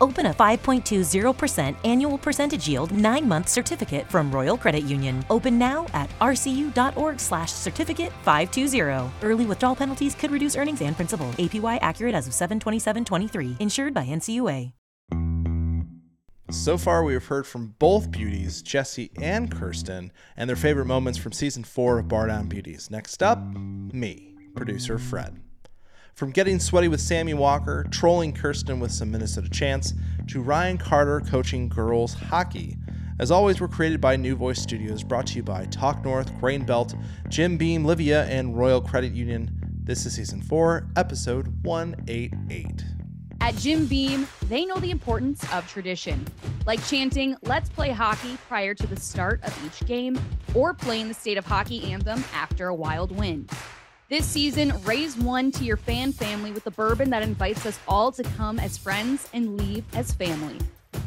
Open a 5.20% annual percentage yield 9-month certificate from Royal Credit Union. Open now at rcu.org/certificate 520. Early withdrawal penalties could reduce earnings and principal. APY accurate as of 72723. Insured by NCUA. So far, we have heard from both beauties, Jessi and Kirsten, and their favorite moments from season four of Bardown Beauties. Next up, me, producer Fred. From getting sweaty with Sammy Walker, trolling Kirsten with some Minnesota chants, to Ryan Carter coaching girls hockey. As always, we're created by New Voice Studios, brought to you by Talk North, Grain Belt, Jim Beam, Livea, and Royal Credit Union. This is season four, episode 188. At Jim Beam, they know the importance of tradition, like chanting, let's play hockey prior to the start of each game, or playing the state of hockey anthem after a wild win. This season, raise one to your fan family with a bourbon that invites us all to come as friends and leave as family.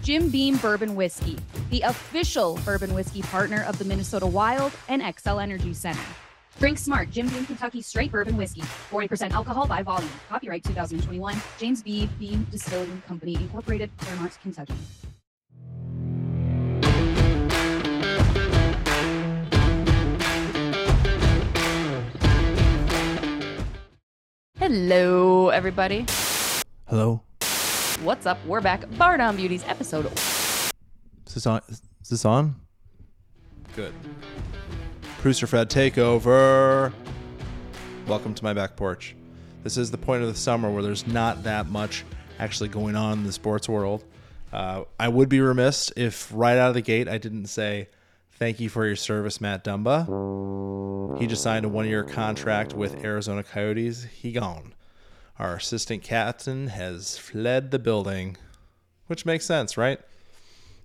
Jim Beam Bourbon Whiskey, the official bourbon whiskey partner of the Minnesota Wild and Xcel Energy Center. Drink smart, Jim Beam Kentucky Straight Bourbon Whiskey. 40% alcohol by volume. Copyright 2021. James B. Beam Distilling Company, Incorporated, Clermont, Kentucky. Hello, everybody. Hello. What's up? We're back. Bardown Beauties episode. Is this on? Is this on? Good. Producer Fred, take over. Welcome to my back porch. This is the point of the summer where there's not that much actually going on in the sports world. Uh, I would be remiss if right out of the gate I didn't say thank you for your service, Matt Dumba. He just signed a one year contract with Arizona Coyotes. He gone. Our assistant captain has fled the building, which makes sense, right?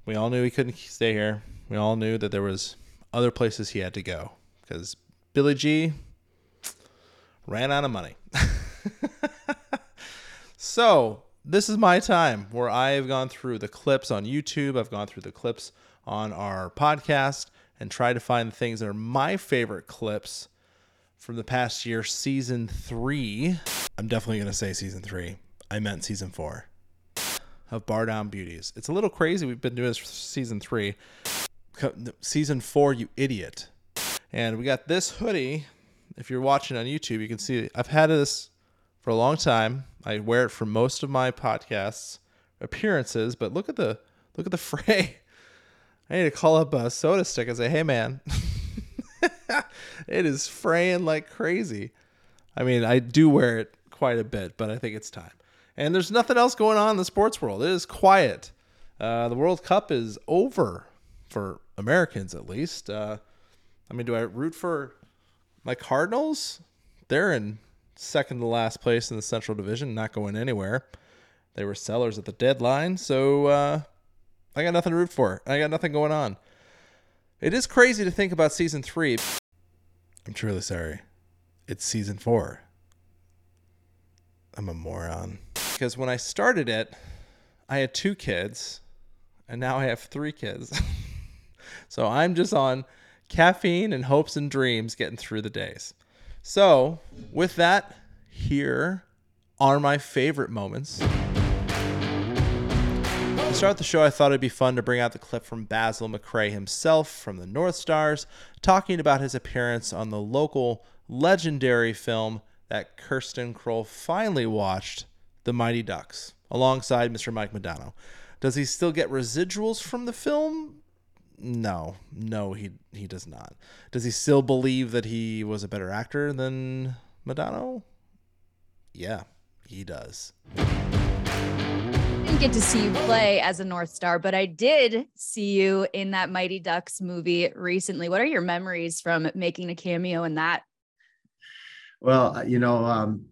We all knew he couldn't stay here. We all knew that there was other places he had to go because Billy G ran out of money. so, this is my time where I have gone through the clips on YouTube, I've gone through the clips on our podcast and try to find the things that are my favorite clips from the past year, season three. I'm definitely going to say season three. I meant season four of Bardown Beauties. It's a little crazy. We've been doing this for season three. Season four, you idiot. And we got this hoodie. If you're watching on YouTube, you can see. I've had this for a long time. I wear it for most of my podcasts appearances, but look at the look at the fray. I need to call up a soda stick and say, "Hey, man, it is fraying like crazy." I mean, I do wear it quite a bit, but I think it's time. And there's nothing else going on in the sports world. It is quiet. Uh, the World Cup is over for Americans, at least. Uh, I mean, do I root for my Cardinals? They're in second to last place in the Central Division, not going anywhere. They were sellers at the deadline, so uh, I got nothing to root for. I got nothing going on. It is crazy to think about season three. I'm truly sorry. It's season four. I'm a moron. Because when I started it, I had two kids, and now I have three kids. so I'm just on caffeine and hopes and dreams getting through the days. So, with that, here are my favorite moments. To start the show, I thought it'd be fun to bring out the clip from Basil McRae himself from the North Stars, talking about his appearance on the local legendary film that Kirsten Krull finally watched, The Mighty Ducks, alongside Mr. Mike Modano. Does he still get residuals from the film? No, no, he he does not. Does he still believe that he was a better actor than Modano? Yeah, he does. Didn't get to see you play as a North Star, but I did see you in that Mighty Ducks movie recently. What are your memories from making a cameo in that? Well, uh, you know, um,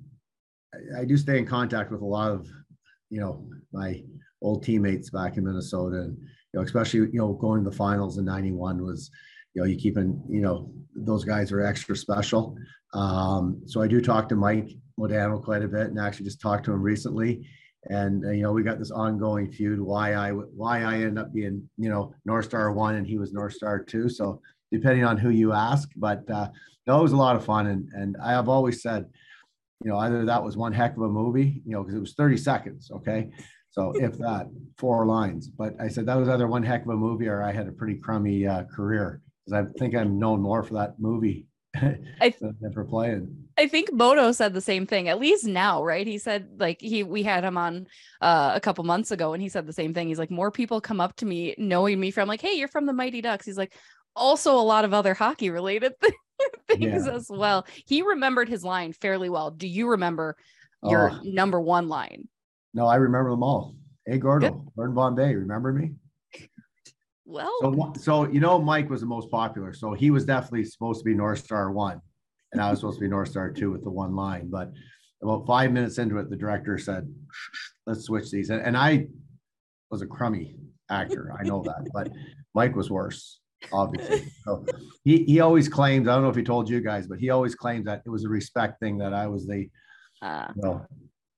I, I do stay in contact with a lot of, you know, my old teammates back in Minnesota, and you know, especially you know, going to the finals in '91 was, you know, you keep in, you know, those guys are extra special. Um, so I do talk to Mike Modano quite a bit, and actually just talked to him recently. And uh, you know, we got this ongoing feud. Why I why I end up being you know North Star one, and he was North Star two. So depending on who you ask, but uh, no, it was a lot of fun. And and I have always said, you know, either that was one heck of a movie, you know, because it was 30 seconds. Okay. So if that, four lines. But I said that was either one heck of a movie or I had a pretty crummy uh, career because I think I'm known more for that movie I, than for playing. I think Moto said the same thing, at least now, right? He said like he we had him on uh, a couple months ago and he said the same thing. He's like, more people come up to me knowing me from like, hey, you're from the Mighty Ducks. He's like, also a lot of other hockey related things yeah. as well. He remembered his line fairly well. Do you remember your oh. number one line? No, I remember them all. Hey, Gordo, Vern Bombay, remember me? Well, so, so you know, Mike was the most popular, so he was definitely supposed to be North Star one, and I was supposed to be North Star two with the one line. But about five minutes into it, the director said, "Let's switch these," and, and I was a crummy actor, I know that, but Mike was worse obviously. So he, he always claims, I don't know if he told you guys, but he always claims that it was a respect thing that I was the uh, you know,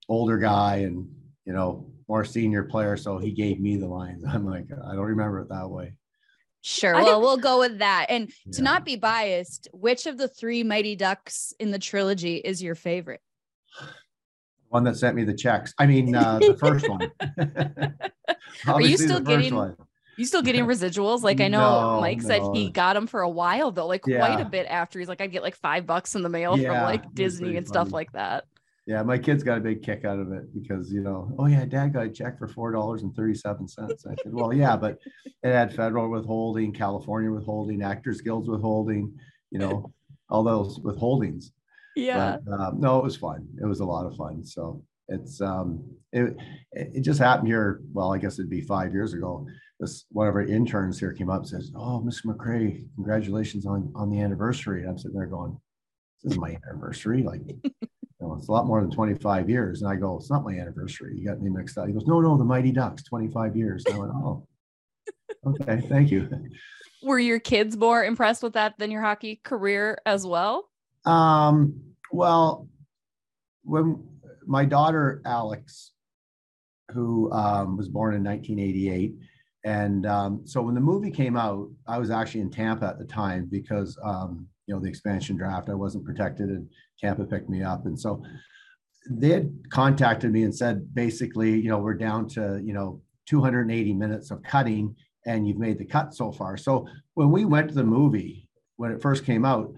older guy and, you know, more senior player. So he gave me the lines. I'm like, I don't remember it that way. Sure. Well, we'll go with that. And yeah. to not be biased, which of the three Mighty Ducks in the trilogy is your favorite? One that sent me the checks. I mean, uh, the first one. Are you still getting? One. You still getting residuals? Like I know no, Mike no. said he got them for a while though, like yeah. quite a bit after. He's like, I'd get like five bucks in the mail yeah, from like Disney and funny. stuff like that. Yeah, my kids got a big kick out of it because you know, oh yeah, dad got a check for four dollars and thirty-seven cents. I said, Well, yeah, but it had federal withholding, California withholding, actors guilds withholding, you know, all those withholdings. Yeah. But, um, no, it was fun. It was a lot of fun. So it's um it it just happened here. Well, I guess it'd be five years ago this one of our interns here came up and says, "Oh, Mr. McRae, congratulations on on the anniversary." And I'm sitting there going, "This is my anniversary." Like, you know, it's a lot more than 25 years. And I go, "It's not my anniversary. You got me mixed up." He goes, "No, no, the Mighty Ducks, 25 years." And I went, "Oh, okay, thank you." Were your kids more impressed with that than your hockey career as well? Um, well, when my daughter Alex, who um, was born in 1988 and um, so when the movie came out, I was actually in Tampa at the time because um, you know the expansion draft. I wasn't protected, and Tampa picked me up. And so they had contacted me and said, basically, you know, we're down to you know 280 minutes of cutting, and you've made the cut so far. So when we went to the movie when it first came out,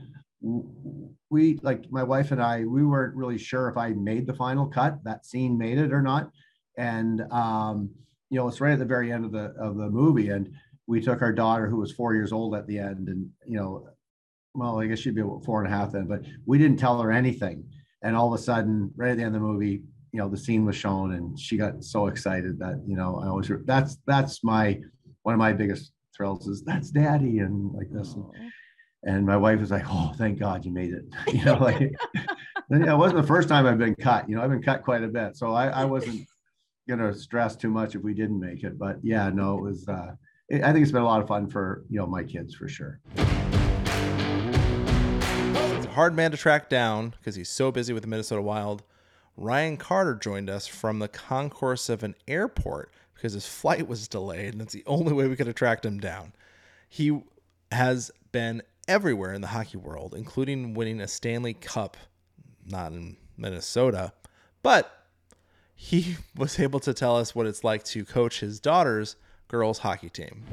we like my wife and I, we weren't really sure if I made the final cut. That scene made it or not, and um, you know, it's right at the very end of the of the movie, and we took our daughter who was four years old at the end, and you know, well, I guess she'd be about four and a half then, but we didn't tell her anything, and all of a sudden, right at the end of the movie, you know, the scene was shown, and she got so excited that you know, I always that's that's my one of my biggest thrills is that's daddy and like this. And, and my wife was like, "Oh, thank God you made it." You know, like it wasn't the first time I've been cut. You know, I've been cut quite a bit, so I, I wasn't going to stress too much if we didn't make it. But yeah, no, it was. Uh, it, I think it's been a lot of fun for you know my kids for sure. Hard man to track down because he's so busy with the Minnesota Wild. Ryan Carter joined us from the concourse of an airport because his flight was delayed, and that's the only way we could have tracked him down. He has been everywhere in the hockey world, including winning a Stanley Cup, not in Minnesota, but he was able to tell us what it's like to coach his daughter's girls hockey team.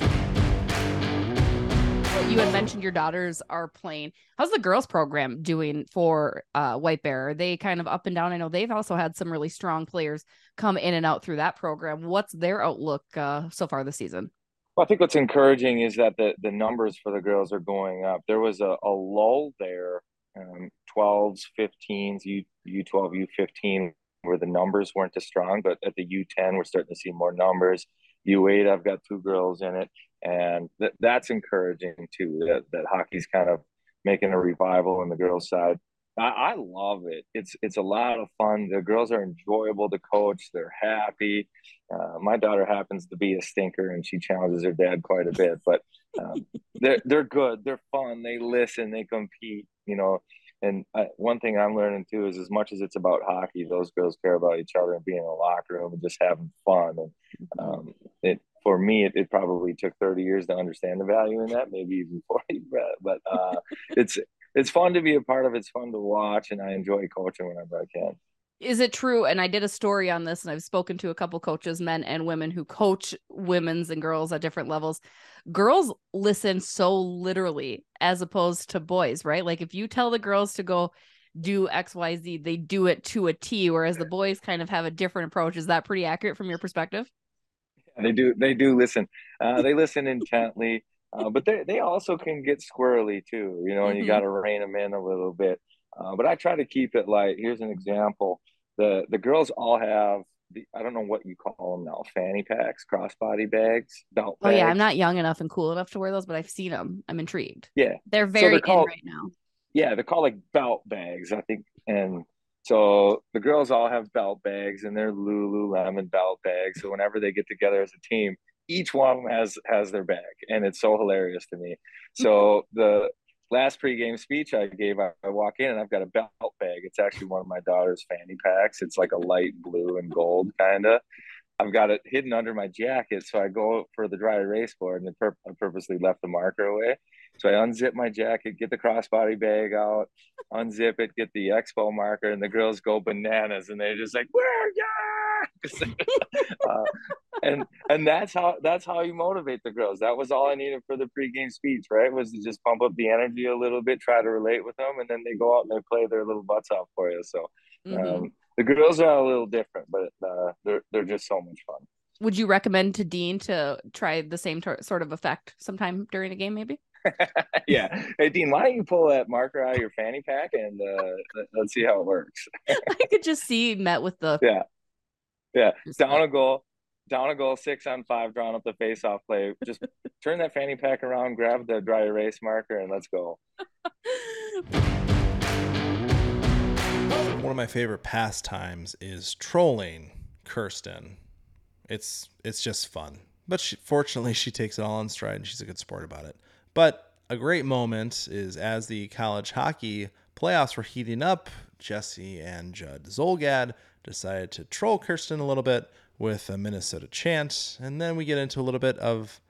You had mentioned your daughters are playing. How's the girls program doing for uh, White Bear? Are they kind of up and down? I know they've also had some really strong players come in and out through that program. What's their outlook uh, so far this season? Well, I think what's encouraging is that the, the numbers for the girls are going up. There was a, a lull there, um, 12s, 15s, U, U12, U15 where the numbers weren't as strong. But at the U10, we're starting to see more numbers. U8, I've got two girls in it, and th- that's encouraging too. That that hockey's kind of making a revival in the girls' side. I, I love it. It's it's a lot of fun. The girls are enjoyable to coach. They're happy. Uh, my daughter happens to be a stinker, and she challenges her dad quite a bit. But um, they're they're good. They're fun. They listen. They compete. You know, and I, one thing I'm learning too is as much as it's about hockey, those girls care about each other and being in a locker room and just having fun. And um, it for me, it, it, probably took 30 years to understand the value in that, maybe even 40. But, but uh, it's it's fun to be a part of. It's fun to watch, and I enjoy coaching whenever I can. Is it true? And I did a story on this, and I've spoken to a couple coaches, men and women, who coach women's and girls at different levels. Girls listen so literally as opposed to boys, right? Like if you tell the girls to go do XYZ, they do it to a T, whereas the boys kind of have a different approach. Is that pretty accurate from your perspective? They do. They do listen. Uh, they listen intently, uh, but they they also can get squirrely too. You know, and you mm-hmm. got to rein them in a little bit. Uh, but I try to keep it light. Here's an example. The the girls all have the I don't know what you call them now, fanny packs, crossbody bags, belt. Oh yeah, I'm not young enough and cool enough to wear those, but I've seen them. I'm intrigued. Yeah, they're very so they're called, in right now. Yeah, they're called like belt bags, I think, and so the girls all have belt bags and they're Lululemon belt bags. So whenever they get together as a team, each one of them has has their bag, and it's so hilarious to me. So the last pregame speech I gave, I, I, walk in and I've got a belt bag. It's actually one of my daughter's fanny packs. It's like a light blue and gold kind of. I've got it hidden under my jacket, so I go for the dry erase board, and I purposely left the marker away. So I unzip my jacket, get the crossbody bag out, unzip it, get the expo marker, and the girls go bananas, and they're just like, "Where, yeah!" uh, and and that's how that's how you motivate the girls. That was all I needed for the pregame speech, right? Was to just pump up the energy a little bit, try to relate with them, and then they go out and they play their little butts off for you. So mm-hmm. um, the girls are a little different, but uh, they're they're just so much fun. Would you recommend to Dean to try the same tor- sort of effect sometime during a game, maybe? yeah. Hey, Dean, why don't you pull that marker out of your fanny pack and uh, let's see how it works. I could just see met with the yeah, yeah, down a goal, down a goal, six on five, drawing up the face-off play. Just turn that fanny pack around, grab the dry erase marker, and let's go. One of my favorite pastimes is trolling Kirsten. It's it's just fun, but she, fortunately she takes it all in stride and she's a good sport about it. But a great moment is as the college hockey playoffs were heating up, Jessi and Judd Zulgad decided to troll Kirsten a little bit with a Minnesota chant. And then we get into a little bit of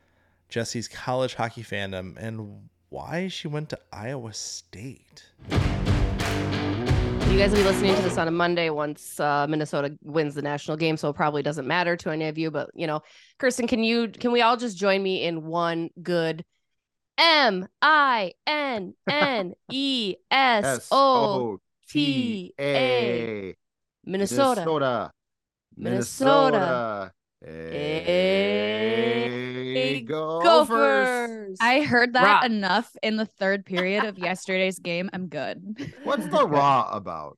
Jessi's college hockey fandom and why she went to Iowa State. You guys will be listening to this on a Monday once uh, Minnesota wins the national game, so it probably doesn't matter to any of you. But you know, Kirsten, can you can we all just join me in one good M I N N E S O T A. Minnesota. Minnesota. Minnesota. Hey, Gophers. Gophers. I heard that raw. enough in the third period of yesterday's game. I'm good. What's the raw about?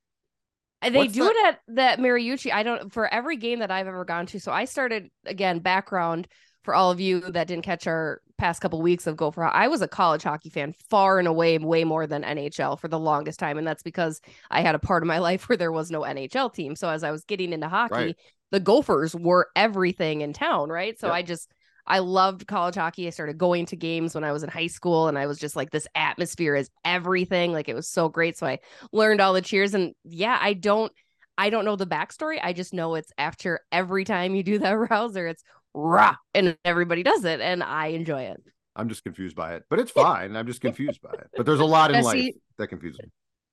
They What's do it at that Mariucci. I don't for every game that I've ever gone to. So I started again background for all of you that didn't catch our past couple weeks of Gopher, I was a college hockey fan far and away, way more than NHL for the longest time. And that's because I had a part of my life where there was no NHL team. So as I was getting into hockey, right. the Gophers were everything in town, right? So yep. I just, I loved college hockey. I started going to games when I was in high school and I was just like, this atmosphere is everything. Like it was so great. So I learned all the cheers. And yeah, I don't. I don't know the backstory. I just know it's after every time you do that rouser, it's rah, and everybody does it, and I enjoy it. I'm just confused by it, but it's fine. I'm just confused by it. But there's a lot in Jessi, life that confuses me.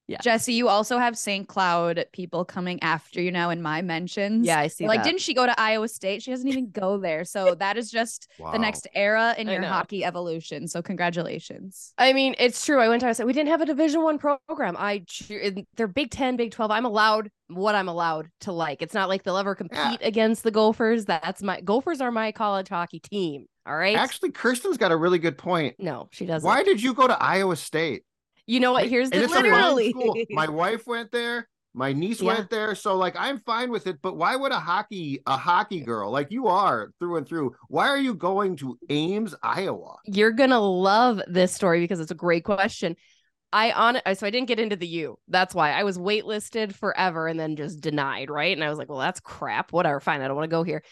Yeah. Jessi, you also have St. Cloud people coming after you now in my mentions. Yeah, I see. Like, that. didn't she go to Iowa State? She doesn't even go there. So that is just wow. the next era in your hockey evolution. So congratulations. I mean, it's true. I went to Iowa State. We didn't have a Division One program. I they're Big Ten, Big Twelve. I'm allowed what I'm allowed to like. It's not like they'll ever compete yeah. against the Gophers. That's my Gophers are my college hockey team. All right. Actually, Kirsten's got a really good point. No, she doesn't. Why did you go to Iowa State? You know what? Here's the literally. My wife went there. My niece yeah. went there, so like I'm fine with it. But why would a hockey a hockey girl like you are through and through? Why are you going to Ames, Iowa? You're gonna love this story because it's a great question. I on so I didn't get into the U. That's why I was waitlisted forever and then just denied, right? And I was like, well, that's crap. Whatever, fine. I don't want to go here.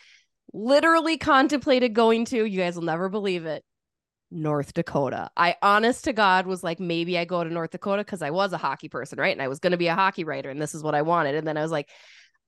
Literally contemplated going to. You guys will never believe it. North Dakota. I honest to God was like, maybe I go to North Dakota because I was a hockey person, right? And I was going to be a hockey writer and this is what I wanted. And then I was like,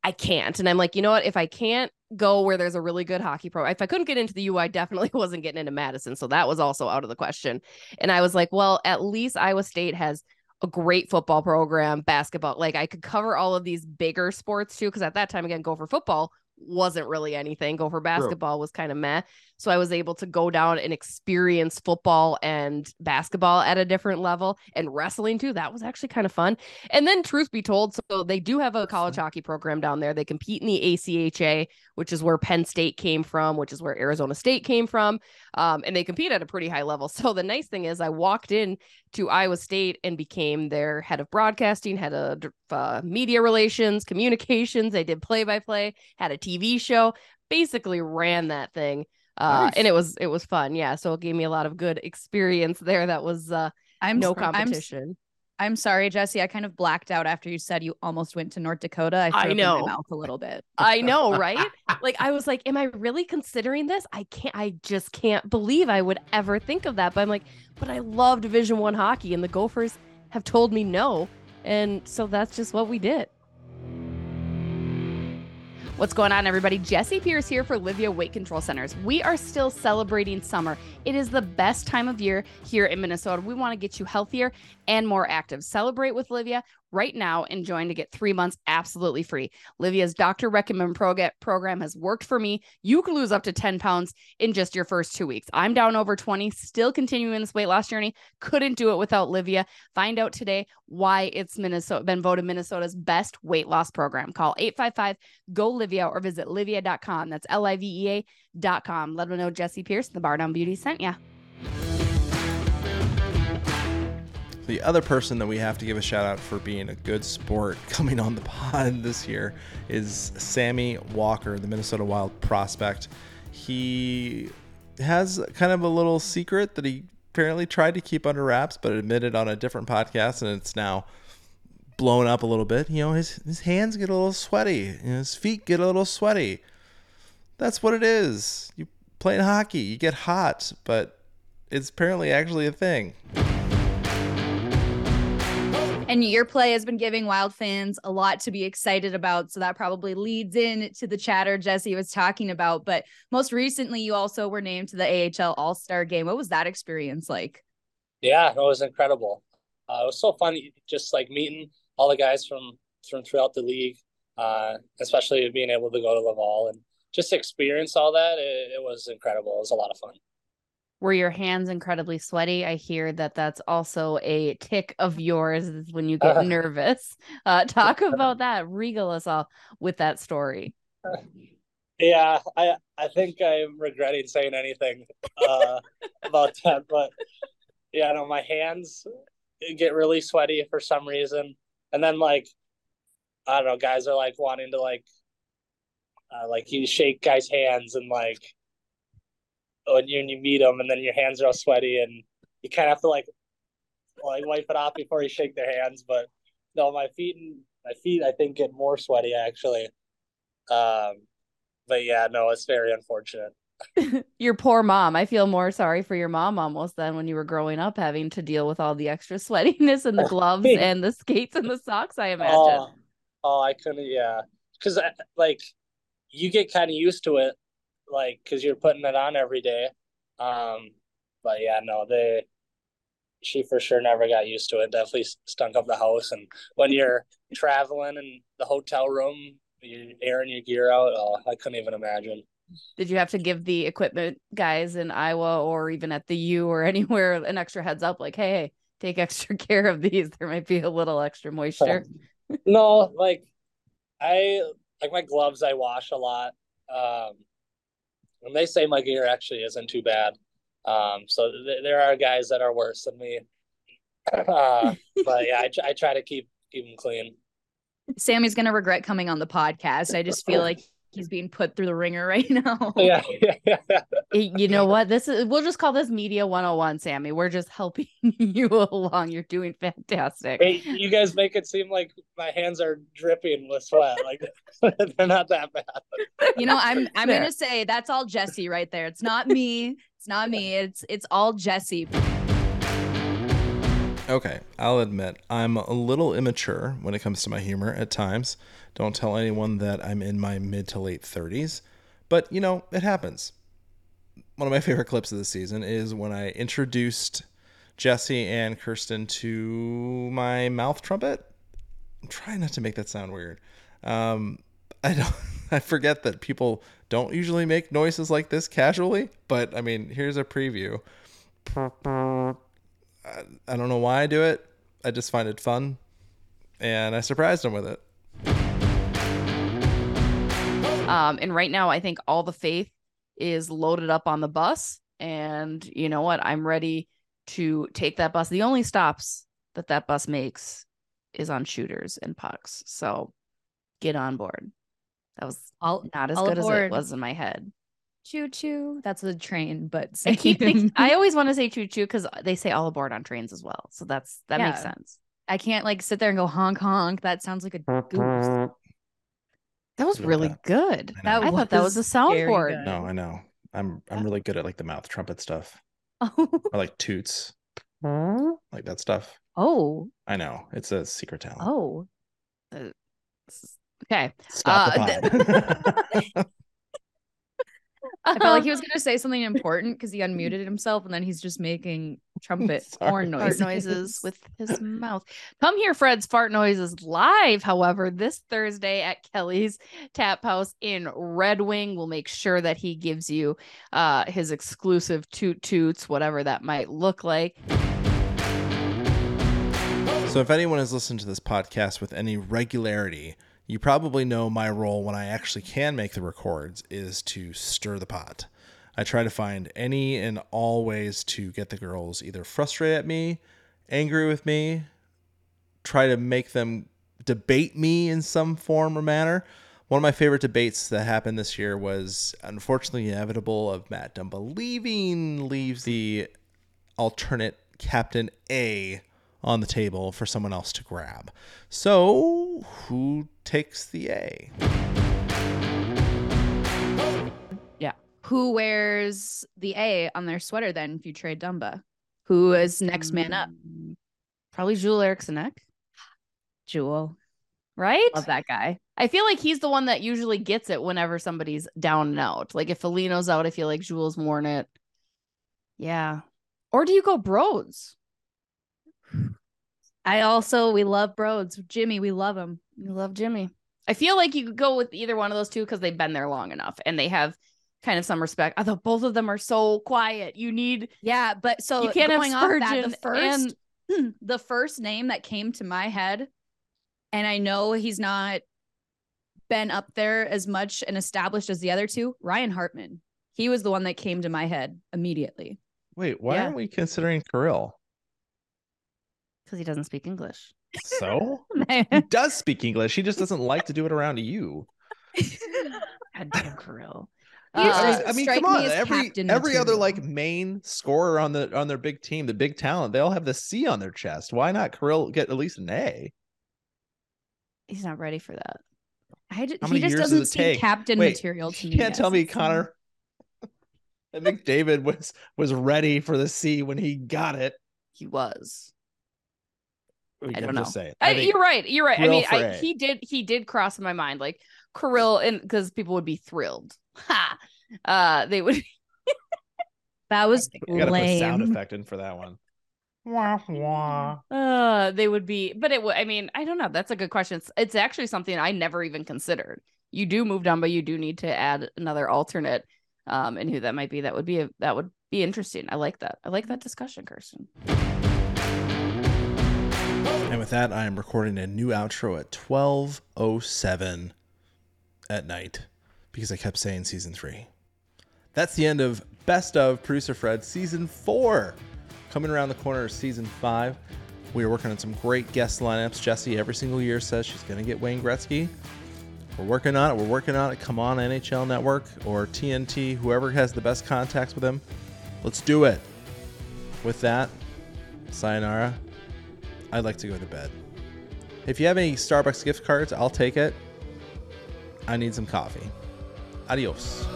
I can't. And I'm like, you know what? If I can't go where there's a really good hockey pro, if I couldn't get into the U, I definitely wasn't getting into Madison. So that was also out of the question. And I was like, well, at least Iowa State has a great football program, basketball. Like I could cover all of these bigger sports too. Cause at that time, again, Gopher football wasn't really anything. Gopher basketball True. was kind of meh. So I was able to go down and experience football and basketball at a different level and wrestling too. That was actually kind of fun. And then, truth be told, so they do have a college hockey program down there. They compete in the ACHA, which is where Penn State came from, which is where Arizona State came from. Um, and they compete at a pretty high level. So the nice thing is, I walked in to Iowa State and became their head of broadcasting, head of uh, media relations, communications. I did play by play, had a TV show, basically ran that thing uh nice. and it was it was fun. Yeah so it gave me a lot of good experience there that was uh i'm no competition I'm, I'm sorry jessi i kind of blacked out after you said you almost went to north dakota. I, I know my mouth a little bit. I know right? Like i was like am i really considering this? I can't i just can't believe i would ever think of that. But i'm like but i love division one hockey and the gophers have told me no. And so that's just what we did What's going on, everybody? Jessi Pierce here for Livea Weight Control Centers. We are still celebrating summer. It is the best time of year here in Minnesota. We want to get you healthier and more active. Celebrate with Livea right now and join to get three months absolutely free. Livea's doctor recommend program has worked for me. You can lose up to 10 pounds in just your first two weeks. I'm down over 20, still continuing this weight loss journey. Couldn't do it without Livea. Find out today why it's Minnesota been voted Minnesota's best weight loss program. Call 855 go Livea or visit livea.com. That's L I V E A.com. Let them know Jessi Pierce, the Bardown Beauty sent ya. The other person that we have to give a shout out for being a good sport coming on the pod this year is Sammy Walker, the Minnesota Wild prospect. He has kind of a little secret that he apparently tried to keep under wraps, but admitted on a different podcast, and it's now blown up a little bit. You know, his his hands get a little sweaty, his feet get a little sweaty. That's what it is. You playing hockey, you get hot, but it's apparently actually a thing. And your play has been giving Wild fans a lot to be excited about. So that probably leads in to the chatter Jessi was talking about. But most recently, you also were named to the AHL All Star game. What was that experience like? Yeah, it was incredible. Uh, it was so fun, just like meeting all the guys from from throughout the league, uh, especially being able to go to Laval and just experience all that. It, it was incredible. It was a lot of fun were your hands incredibly sweaty? I hear that that's also a tick of yours when you get uh, nervous. Uh, talk about that. Regal us all with that story. Yeah, I I think I'm regretting saying anything uh, about that, but yeah, no, my hands get really sweaty for some reason, and then like I don't know, guys are like wanting to like uh, like you shake guys' hands and like when you, when you meet them and then your hands are all sweaty and you kind of have to like like wipe it off before you shake their hands. But no, my feet and my feet I think get more sweaty actually. Um, but yeah, no, it's very unfortunate. your poor mom. I feel more sorry for your mom almost than when you were growing up having to deal with all the extra sweatiness and the gloves and the skates and the socks. I imagine. Oh, oh I couldn't. Yeah, because like you get kind of used to it like because you're putting it on every day. Um, but yeah, no, they she for sure never got used to it. Definitely stunk up the house. And when you're traveling in the hotel room, you're airing your gear out. Oh, I couldn't even imagine. Did you have to give the equipment guys in Iowa or even at the U or anywhere an extra heads up, like, hey, take extra care of these? There might be a little extra moisture. no, like I like my gloves. I wash a lot. Um, and they say my gear actually isn't too bad. Um, so th- there are guys that are worse than me. Uh, but yeah, I, I try to keep keep them clean. Sammy's gonna regret coming on the podcast. I just feel like he's being put through the ringer right now. Yeah, yeah, yeah. You know what? This is we'll just call this media 101, Sammy. We're just helping you along. You're doing fantastic. Hey, you guys make it seem like my hands are dripping with sweat. Like they're not that bad. You know, I'm I'm gonna say that's all Jessi right there. It's not me. It's not me. It's it's all Jessi. Okay, I'll admit I'm a little immature when it comes to my humor at times. Don't tell anyone that I'm in my mid to late 30s, but you know, it happens. One of my favorite clips of the season is when I introduced Jessi and Kirsten to my mouth trumpet. I'm trying not to make that sound weird. Um, I don't. I forget that people don't usually make noises like this casually, but I mean, here's a preview. I, I don't know why I do it. I just find it fun, and I surprised him with it. Um, and right now, I think all the faith is loaded up on the bus, and you know what? I'm ready to take that bus. The only stops that that bus makes is on shooters and pucks. So get on board. That was All not as all good as it was in my head. Choo choo. That's a train, but I keep same. think- I always want to say choo choo because they say all aboard on trains as well. So that's that makes sense. I can't like sit there and go honk honk. That sounds like a goose. That was really that. good. I know. I thought that was a was very soundboard. No, I know. I'm I'm really good at like the mouth trumpet stuff. Oh, I like toots, like that stuff. oh, I know it's a secret talent. oh. Okay. Stop uh, the pod. I felt like he was gonna say something important because he unmuted himself and then he's just making trumpet Sorry. horn fart noises. noises with his mouth. Come here, Fred's fart noises live. However, this Thursday at Kelly's Tap House in Red Wing, we'll make sure that he gives you uh, his exclusive toot toots, whatever that might look like. So, if anyone has listened to this podcast with any regularity, you probably know my role when I actually can make the records is to stir the pot. I try to find any and all ways to get the girls either frustrated at me, angry with me, try to make them debate me in some form or manner. One of my favorite debates that happened this year was unfortunately inevitable of Matt Dumba leaving leaves the alternate Captain A on the table for someone else to grab. So, who takes the A? Yeah. Who wears the A on their sweater then if you trade Dumba? Who is next man up? Mm, Probably Joel Eriksson Jewel. right? Love that guy. I feel like he's the one that usually gets it whenever somebody's down and out. Like if Foligno's out, I feel like Jewel's worn it. Yeah. Or do you go Broads? I also we love Broads. Jimmy, we love him. You love Jimmy. I feel like you could go with either one of those two because they've been there long enough and they have kind of some respect. Although both of them are so quiet. You need Yeah, but so you can't have going off that, Spurgeon the first and the first name that came to my head, and I know he's not been up there as much and established as the other two, Ryan Hartman. He was the one that came to my head immediately. Wait, why Yeah. aren't we considering Kirill? Because he doesn't speak English. So he does speak English. He just doesn't like to do it around you. God damn Kirill. He Uh, I, mean, come me on. as Every captain every other like main scorer on the on their big team, the big talent, they all have the C on their chest. Why not Kirill get at least an A? he's not ready for that. I ju- How he many just years does doesn't it seem take? captain Wait, material to me. you me. can't tell me Connor. I think David was was ready for the C when he got it. He was. We I can don't know. just say it. I, think- you're right. You're right. I mean, for I, A. he did. He did cross my mind, like Kirill, and because people would be thrilled. Ha! Uh, they would. That was I gotta put sound lame. effect in for that one. Wah, wah. Uh, they would be. But it would. I mean, I don't know. That's a good question. It's, it's actually something I never even considered. You do move down, but you do need to add another alternate. Um, and who that might be. That would be a. That would be interesting. I like that. I like that discussion, Kirsten. And with that, I am recording a new outro at 12:07 at night because I kept saying season 3. That's the end of Best of Producer Fred season 4. Coming around the corner is season 5. We are working on some great guest lineups. Jessi every single year says she's going to get Wayne Gretzky. We're working on it. We're working on it. Come on, NHL Network or TNT, whoever has the best contacts with him. Let's do it. With that, sayonara. I'd like to go to bed. If you have any Starbucks gift cards, I'll take it. I need some coffee. Adios.